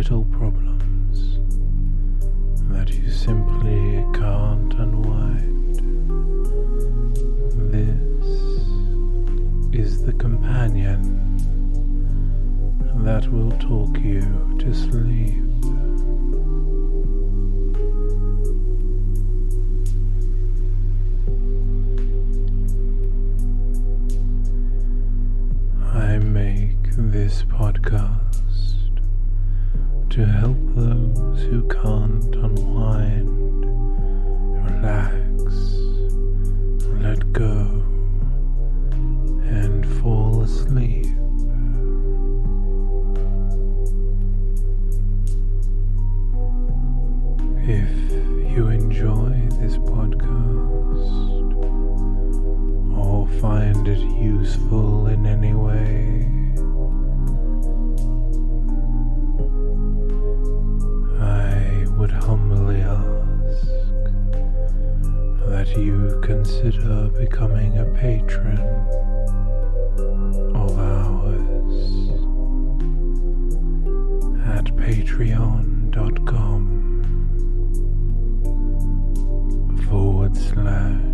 Little problems that you simply can't unwind, this is the companion that will talk you to sleep. I make this podcast to help you consider becoming a patron of ours at patreon.com forward slash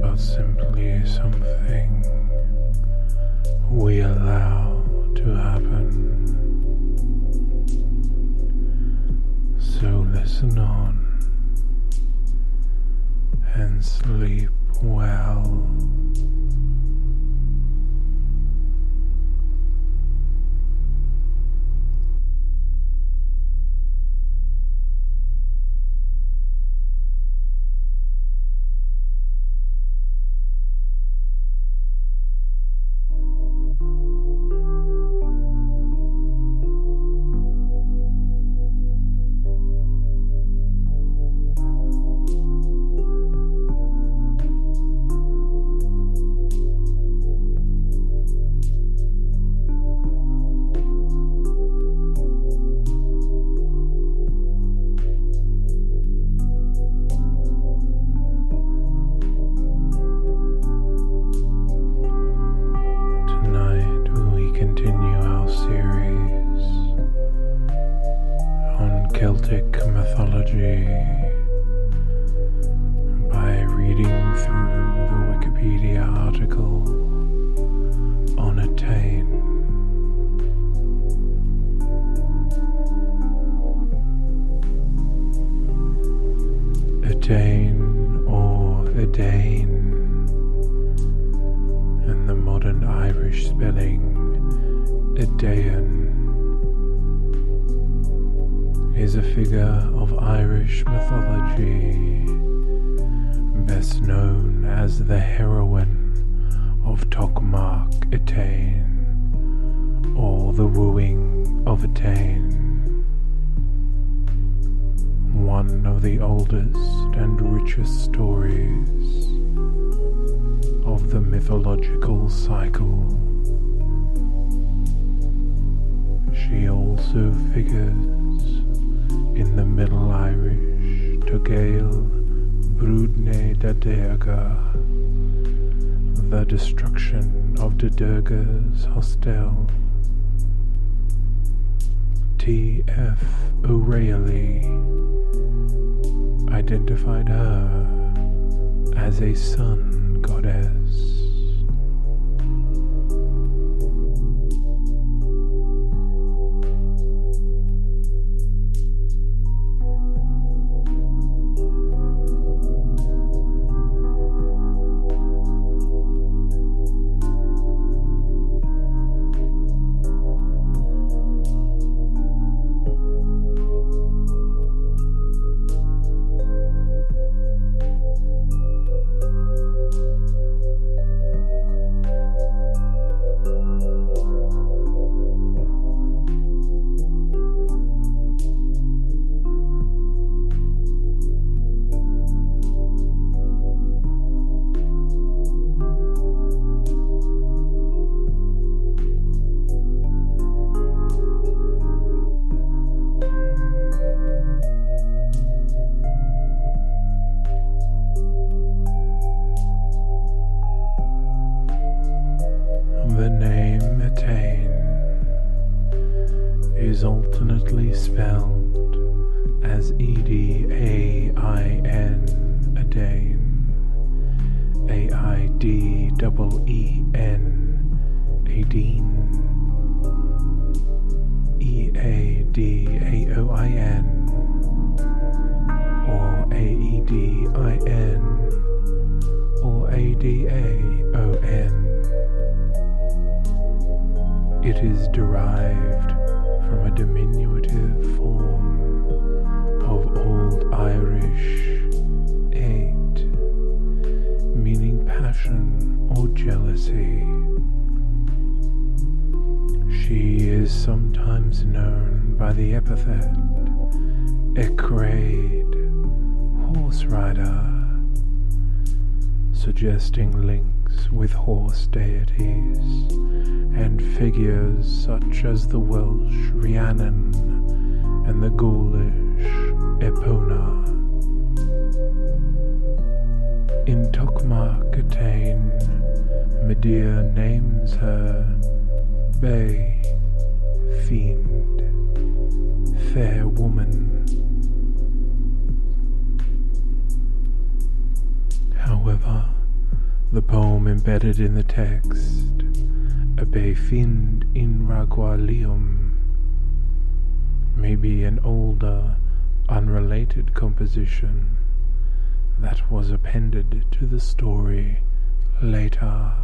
but simply something we allow to happen. So listen on and sleep well. Celtic mythology figure of Irish mythology, best known as the heroine of Tochmarc Etain or the wooing of Etain. One of the oldest and richest stories of the mythological cycle. She also figures in the Middle Irish Togail Bruidne Dá Derga, the destruction of the Derga's hostel. T.F. O'Rahilly identified her as a sun goddess. Suggesting links with horse deities and figures such as the Welsh Rhiannon and the Gaulish Epona. In Tochmarc-Etain, Midir names her Bé, Find, Fair Woman. However, The poem embedded in the text, Abe Find in Ragualium, may be an older, unrelated composition that was appended to the story later.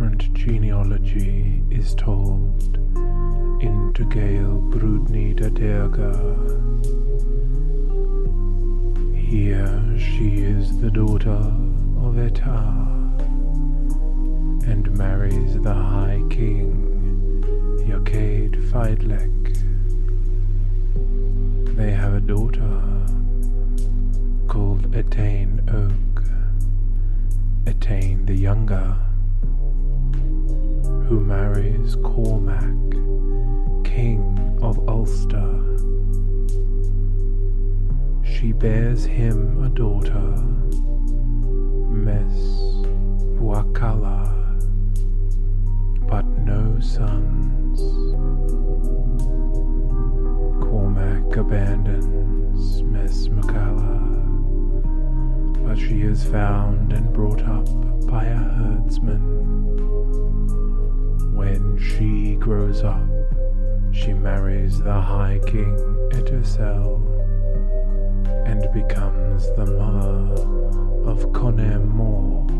Different genealogy is told in Tegale Brudni Daderga. Here she is the daughter of Etar and marries the High King Eochaid Feidlech. They have a daughter called Etain Óg, Etain the Younger who marries Cormac, King of Ulster. She bears him a daughter, Mess Buachalla, but no sons. Cormac abandons Mess Macala, but she is found and brought up by a herdsman when she grows up, she marries the High King Eterscél and becomes the mother of Conaire Mór.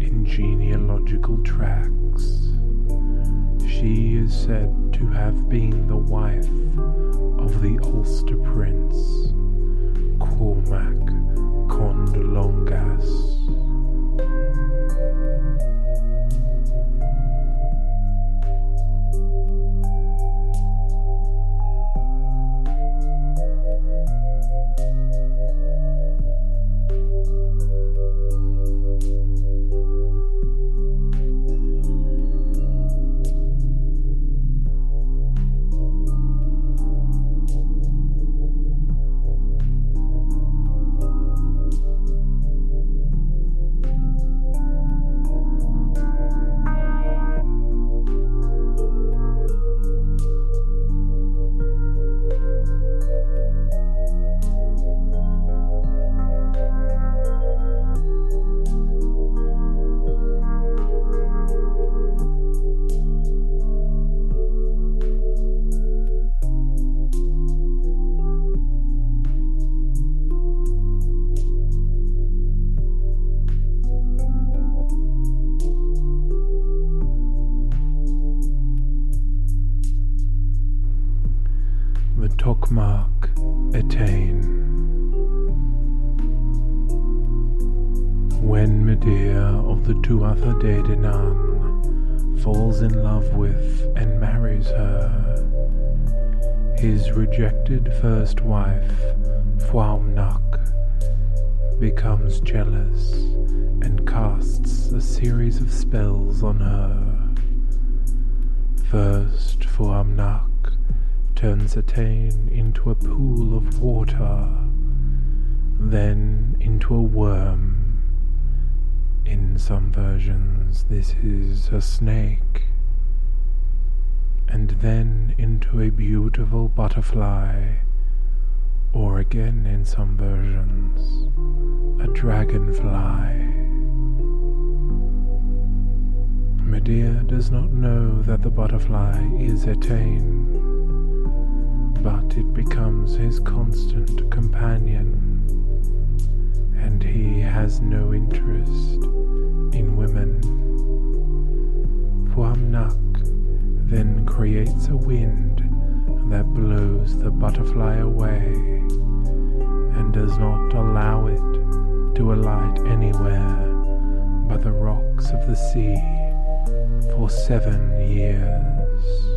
In genealogical tracks, she is said to have been the wife of the Ulster prince Cormac Condolongas. Rejected first wife, Fuamnach, becomes jealous and casts a series of spells on her. First, Fuamnach turns Etain into a pool of water, then into a worm. In some versions, this is a snake and then into a beautiful butterfly, or again in some versions, a dragonfly. Midir does not know that the butterfly is Etain, but it becomes his constant companion, and he has no interest in women. Fuamnach then creates a wind that blows the butterfly away and does not allow it to alight anywhere but the rocks of the sea for seven years.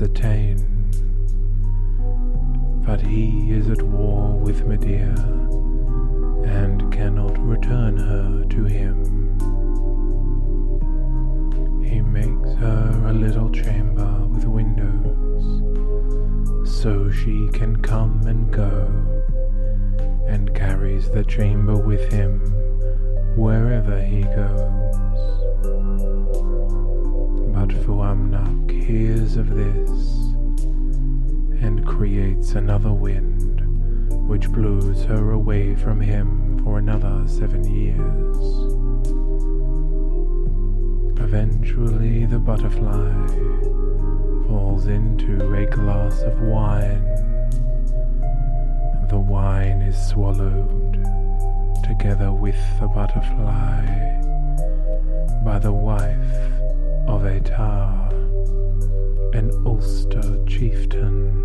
It as But he is at war with Midir and cannot return her to him. He makes her a little chamber with windows so she can come and go and carries the chamber with him wherever he goes. But Fuamnach hears of this and creates another wind which blows her away from him for another seven years. Eventually, the butterfly falls into a glass of wine the wine is swallowed together with the butterfly by the wife of Etar, an Ulster chieftain,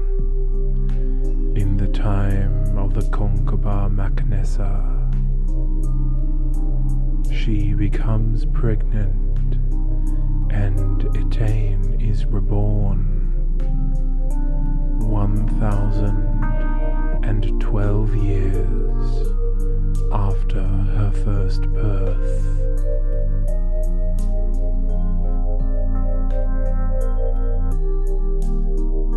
in the time of the Conchobar mac Nessa. She becomes pregnant and Etain is reborn. One thousand and twelve years after her first birth. When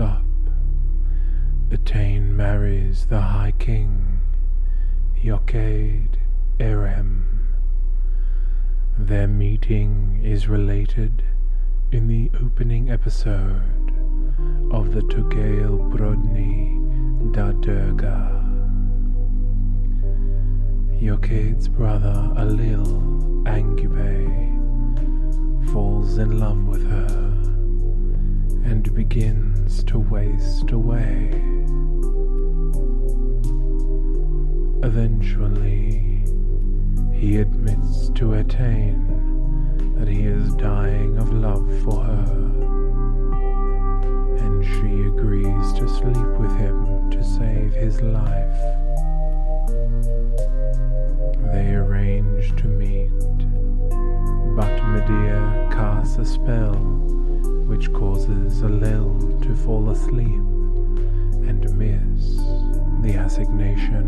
up, Etain marries the High King, Eochaid Airem. Their meeting is related in the opening episode of the Togail Bruidne Dá Derga. Brother Ailill Ánguba falls in love with her and begins to waste away. Eventually, he admits to Etain that he is dying of love for her, and she agrees to sleep with him to save his life. They arrange to meet, but Midir casts a spell which causes a Ailill to fall asleep and miss the assignation.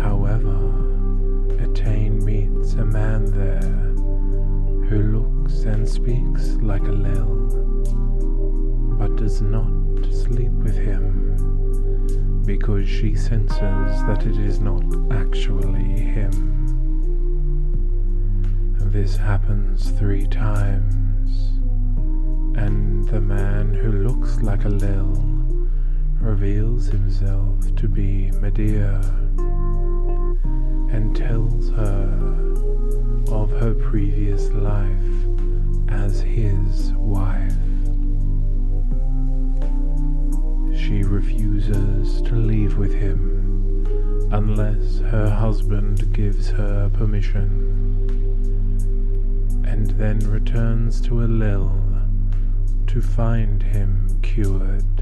However, Etain meets a man there who looks and speaks like a Ailill, but does not sleep with him because she senses that it is not actually him. This happens three times, and the man who looks like a Lil reveals himself to be Midir and tells her of her previous life as his wife. She refuses to leave with him unless her husband gives her permission, and then returns to Ailill to find him cured.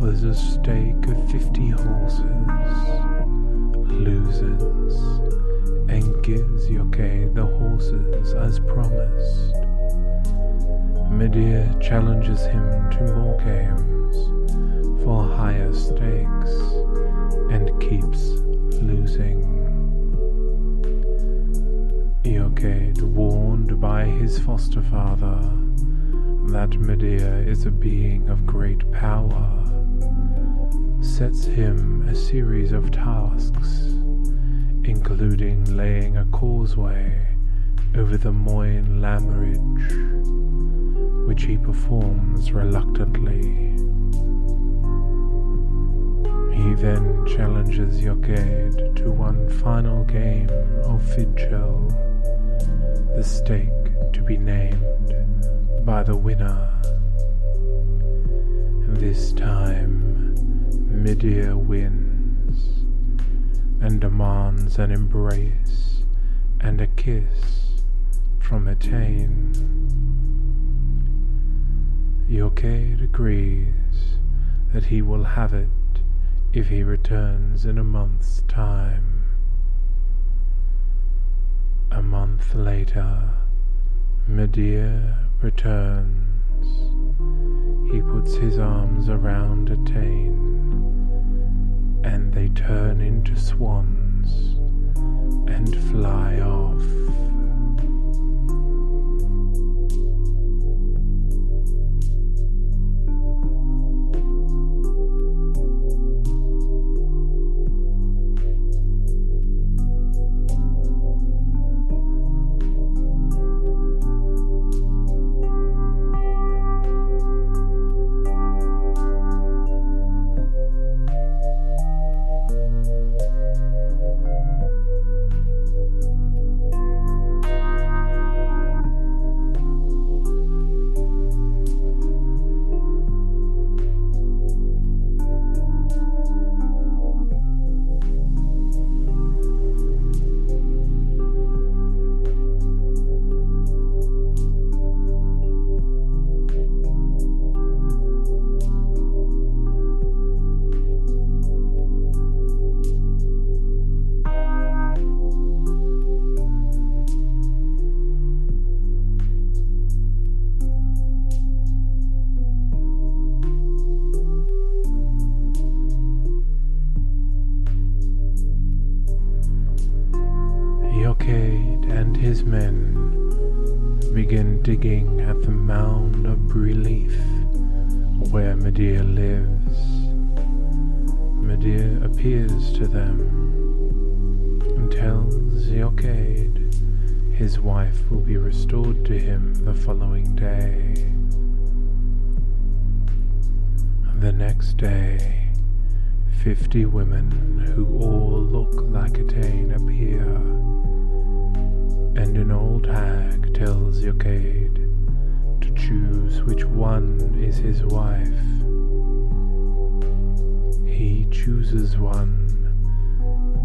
Offers a stake of fifty horses, loses, and gives Eochaid the horses as promised. Midir challenges him to more games for higher stakes and keeps losing. Eochaid, warned by his foster father that Midir is a being of great power, sets him a series of tasks, including laying a causeway over the Móin Lámraige, which he performs reluctantly. He then challenges Eochaid to one final game of fidchell, the stake to be named by the winner. This time, Midir wins and demands an embrace and a kiss from Etain. Eochaid agrees that he will have it if he returns in a month's time. A month later, Midir returns. He puts his arms around Etain, and they turn into swans and fly off. Wise men begin digging at the mound of relief where Midir lives. Midir appears to them and tells Eochaid his wife will be restored to him the following day. The next day, fifty women who all look like Etain appear, and an old hag tells Eochaid to choose which one is his wife. He chooses one,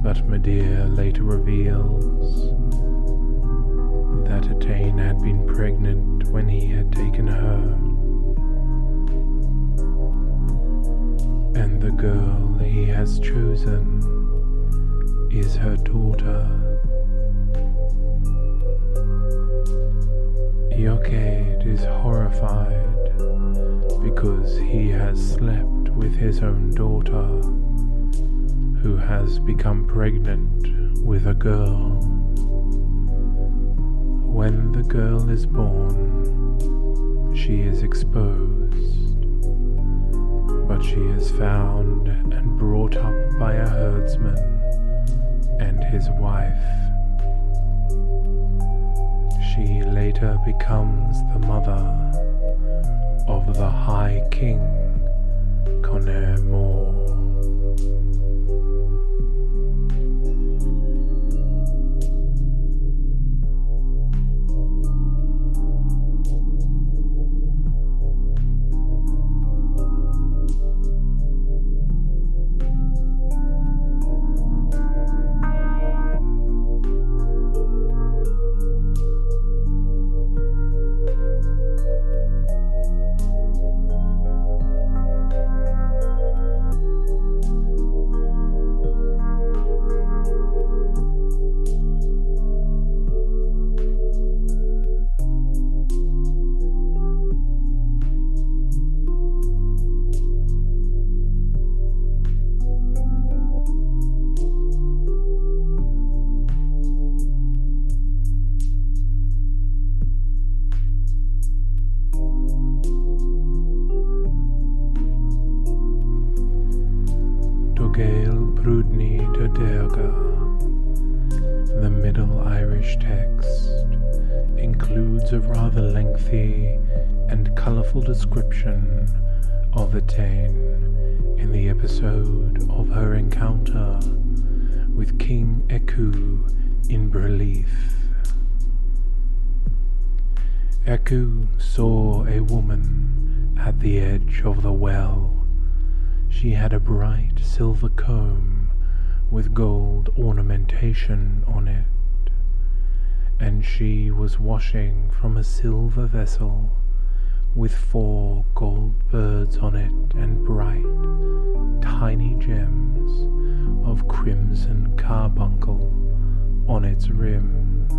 but Midir later reveals that Etain had been pregnant when he had taken her. And the girl he has chosen is her daughter. Eochaid is horrified because he has slept with his own daughter, who has become pregnant with a girl. When the girl is born, she is exposed, but she is found and brought up by a herdsman and his wife. She later becomes the mother of the High King Conaire Mór. Etain in the episode of her encounter with King Eochu in Breleaf. Eochu saw a woman at the edge of the well. She had a bright silver comb with gold ornamentation on it, and she was washing from a silver vessel with four gold birds on it and bright, tiny gems of crimson carbuncle on its rims.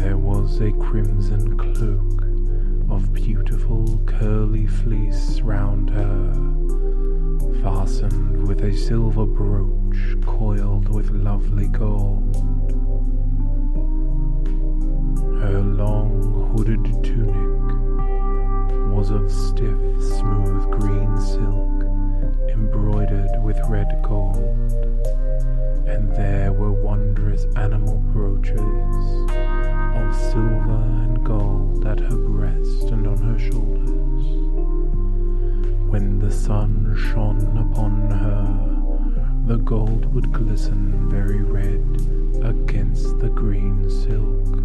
There was a crimson cloak of beautiful curly fleece round her, fastened with a silver brooch coiled with lovely gold. Her long hooded tunic was of stiff, smooth green silk embroidered with red gold, and there were wondrous animal brooches of silver and gold at her breast and on her shoulders. When the sun shone upon her, the gold would glisten very red against the green silk.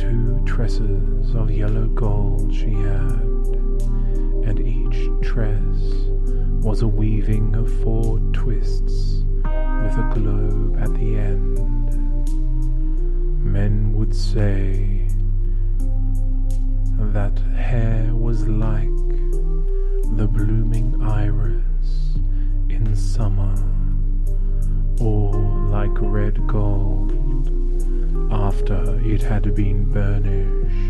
Two tresses of yellow gold she had, and each tress was a weaving of four twists with a globe at the end. Men would say that hair was like the blooming iris in summer, or like red gold after it had been burnished.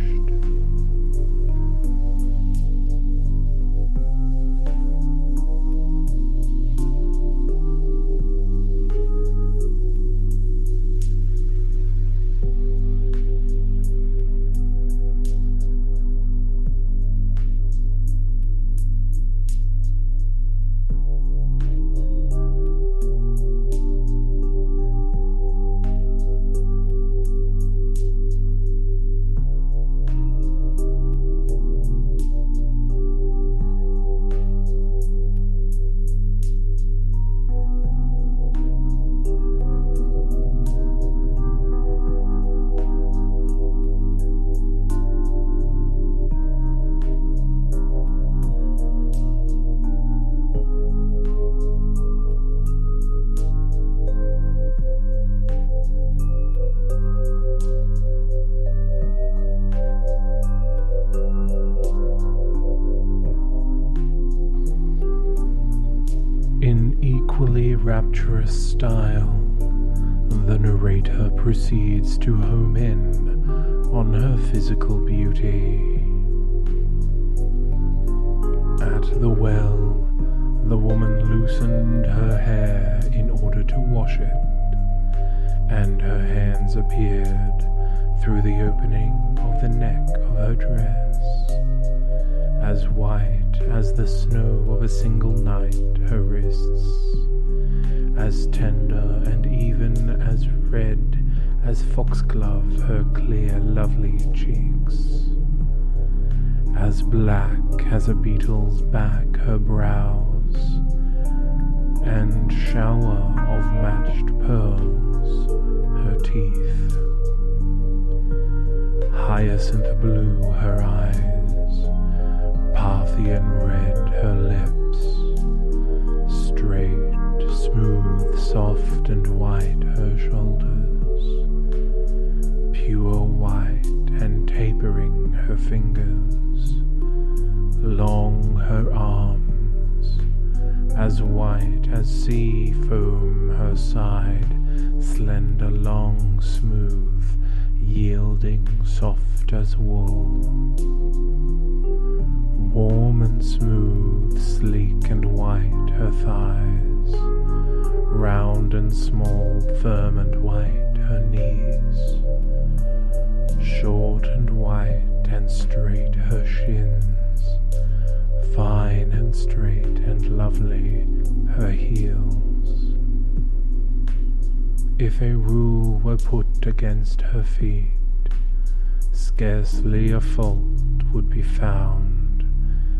Rapturous style, the narrator proceeds to home in on her physical beauty. At the well, the woman loosened her hair in order to wash it, and her hands appeared through the opening of the neck of her dress, as white as the snow of a single night her wrists, as tender and even as red as foxglove her clear lovely cheeks, as black as a beetle's back her brows, and shower of matched pearls her teeth, hyacinth blue her eyes, Parthian red her lips, straight, smooth, soft, and white her shoulders, pure white and tapering her fingers, long her arms, as white as sea foam her side, slender, long, smooth, yielding, soft as wool warm and smooth, sleek and white her thighs, round and small, firm and white her knees, short and white and straight her shins, fine and straight and lovely her heels. If a rule were put against her feet, scarcely a fault would be found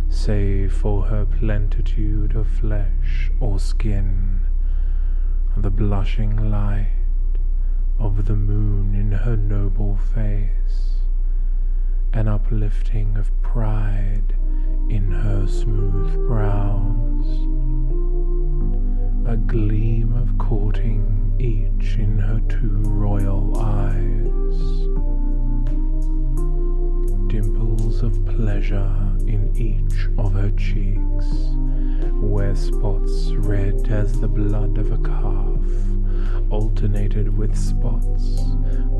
save for her plentitude of flesh or skin, the blushing light of the moon in her noble face, an uplifting of pride in her smooth brows, a gleam of courting each in her two royal eyes, dimples of pleasure in each of her cheeks, where spots red as the blood of a calf alternated with spots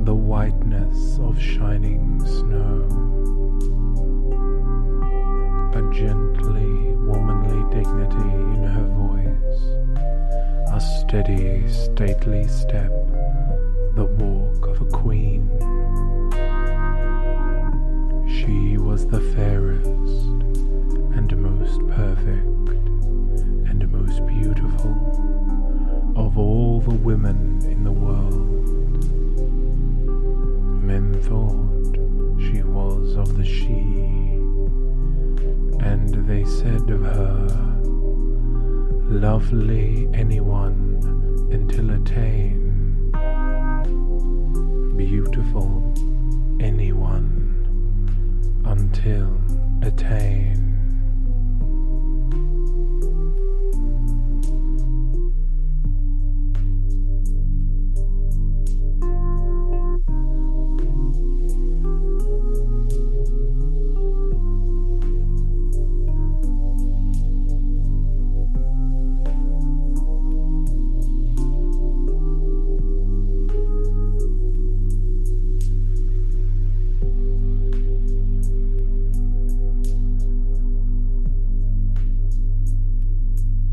the whiteness of shining snow. A gently womanly dignity in her voice, a steady, stately step, the walk of a queen. She was the fairest and most perfect and most beautiful of all the women in the world. Men thought she was of the síde, and they said of her, lovely anyone until Etain, beautiful anyone until Etain.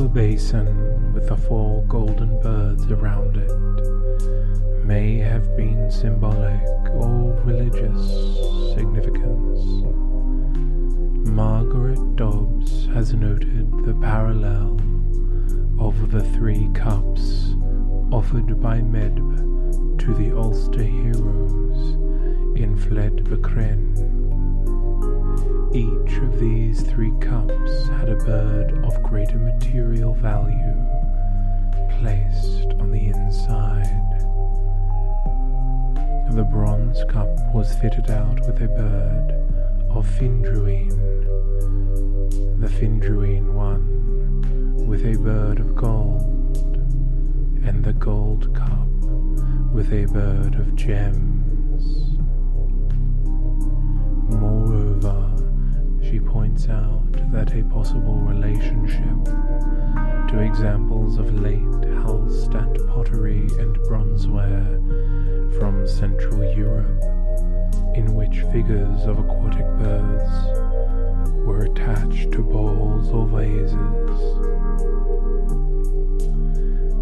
silver basin with the four golden birds around it may have been symbolic or religious significance. Margaret Dobbs has noted the parallel of the three cups offered by Medb to the Ulster heroes in Fled Bricrenn Each of these three cups had a bird of greater material value placed on the inside. The bronze cup was fitted out with a bird of Findruin, the Findruin one with a bird of gold, and the gold cup with a bird of gems. Moreover, she points out that a possible relationship to examples of late Hallstatt pottery and bronzeware from Central Europe, in which figures of aquatic birds were attached to bowls or vases.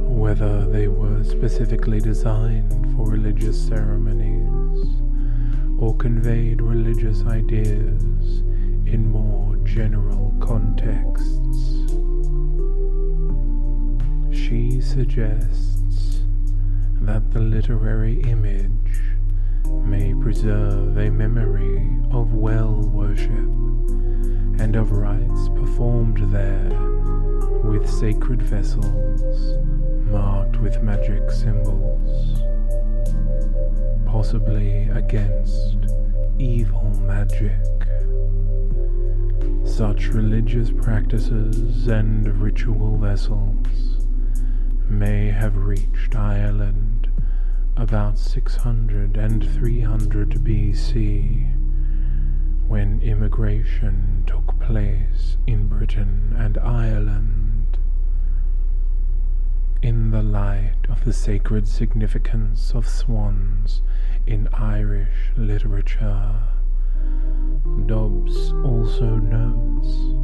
Whether they were specifically designed for religious ceremonies or conveyed religious ideas general contexts. She suggests that the literary image may preserve a memory of well worship and of rites performed there with sacred vessels marked with magic symbols, possibly against evil magic. Such religious practices and ritual vessels may have reached Ireland about 600 and 300 BC when immigration took place in Britain and Ireland. In the light of the sacred significance of swans in Irish literature, Dobbs also notes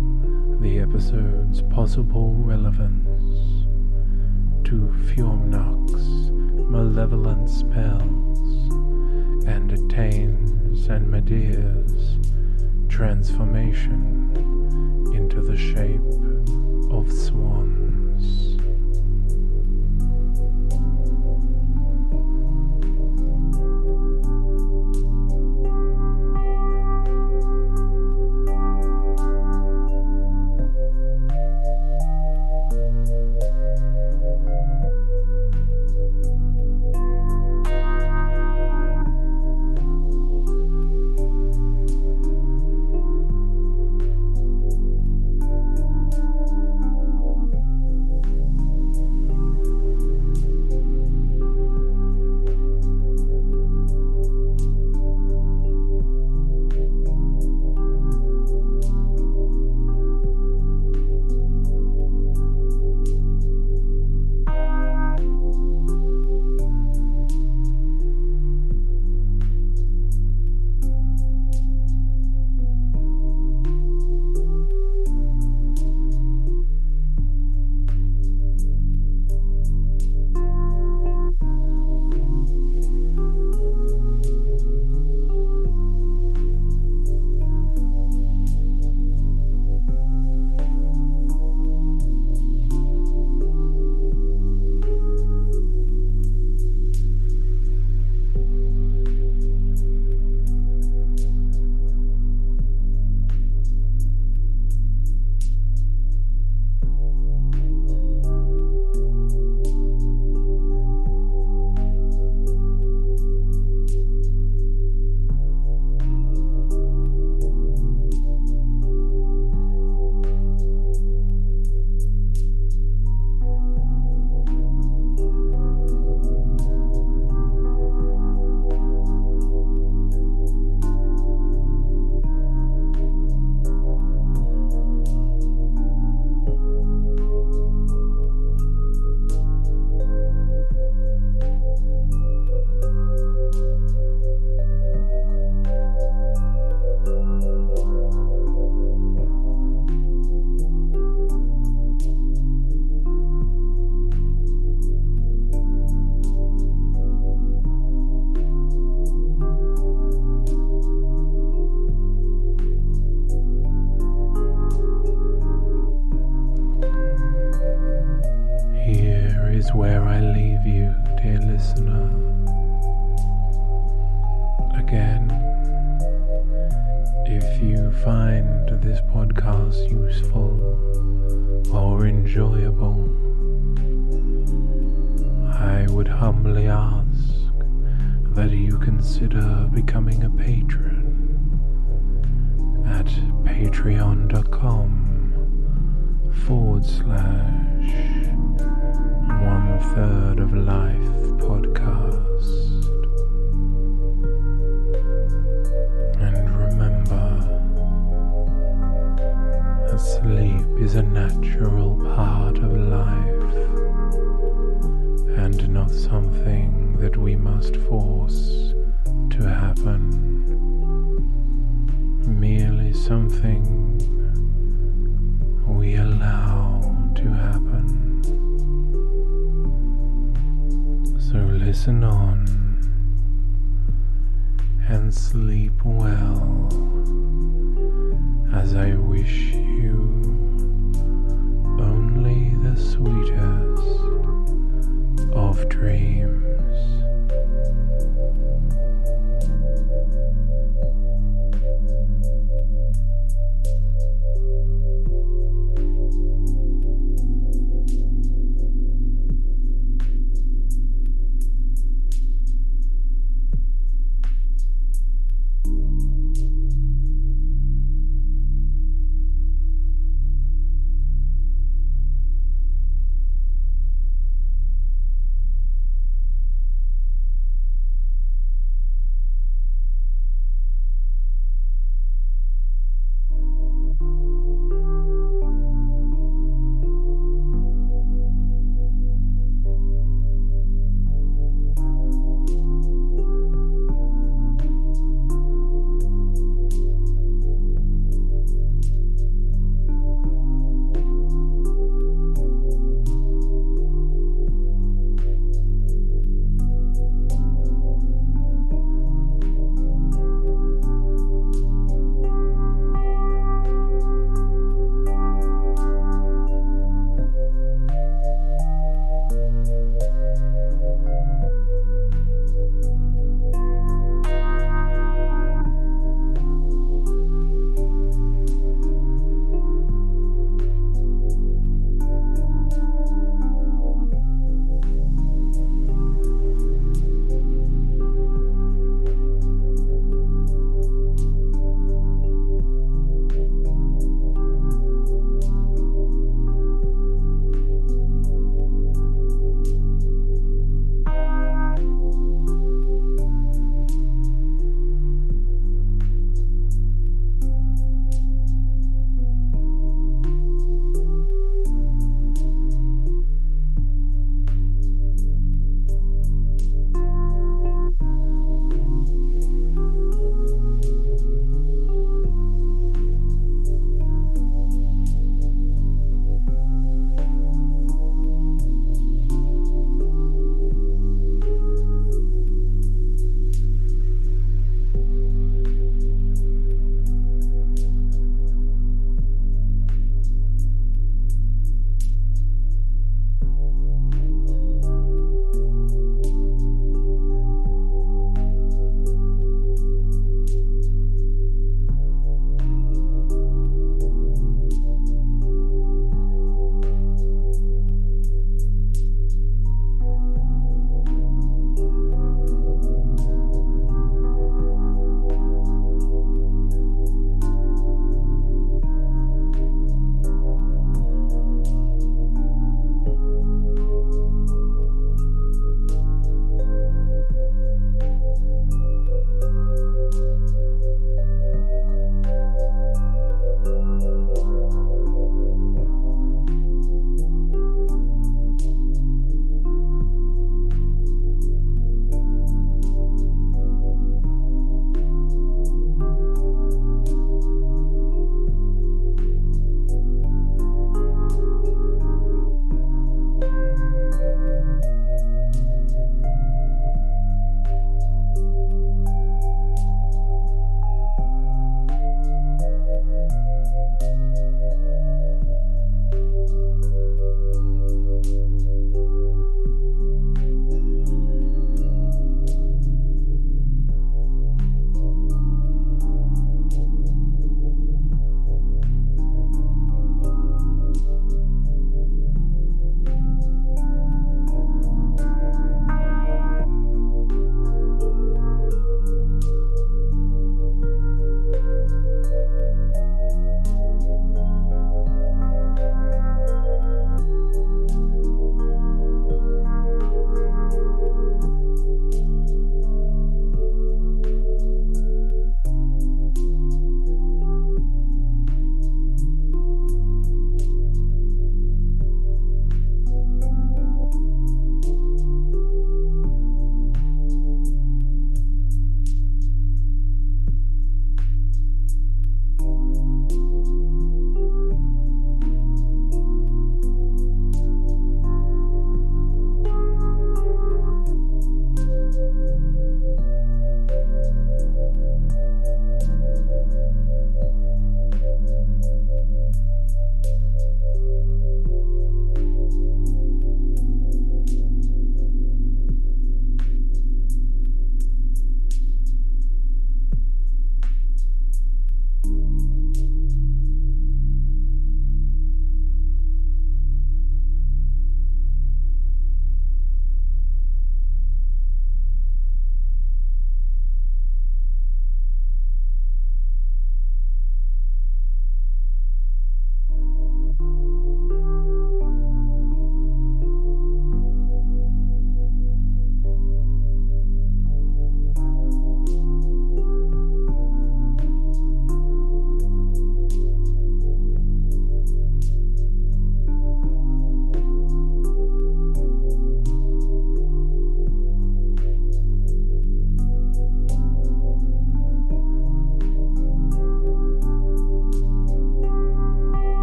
the episode's possible relevance to Fuamnach's malevolent spells and Etain and Midir's transformation into the shape of swans. This podcast useful or enjoyable, I would humbly ask that you consider becoming a patron at patreon.com forward slash one third of life podcast. And remember sleep is a natural part of life and not something that we must force to happen, merely something we allow to happen. So listen on and sleep well as I wish you only the sweetest of dreams.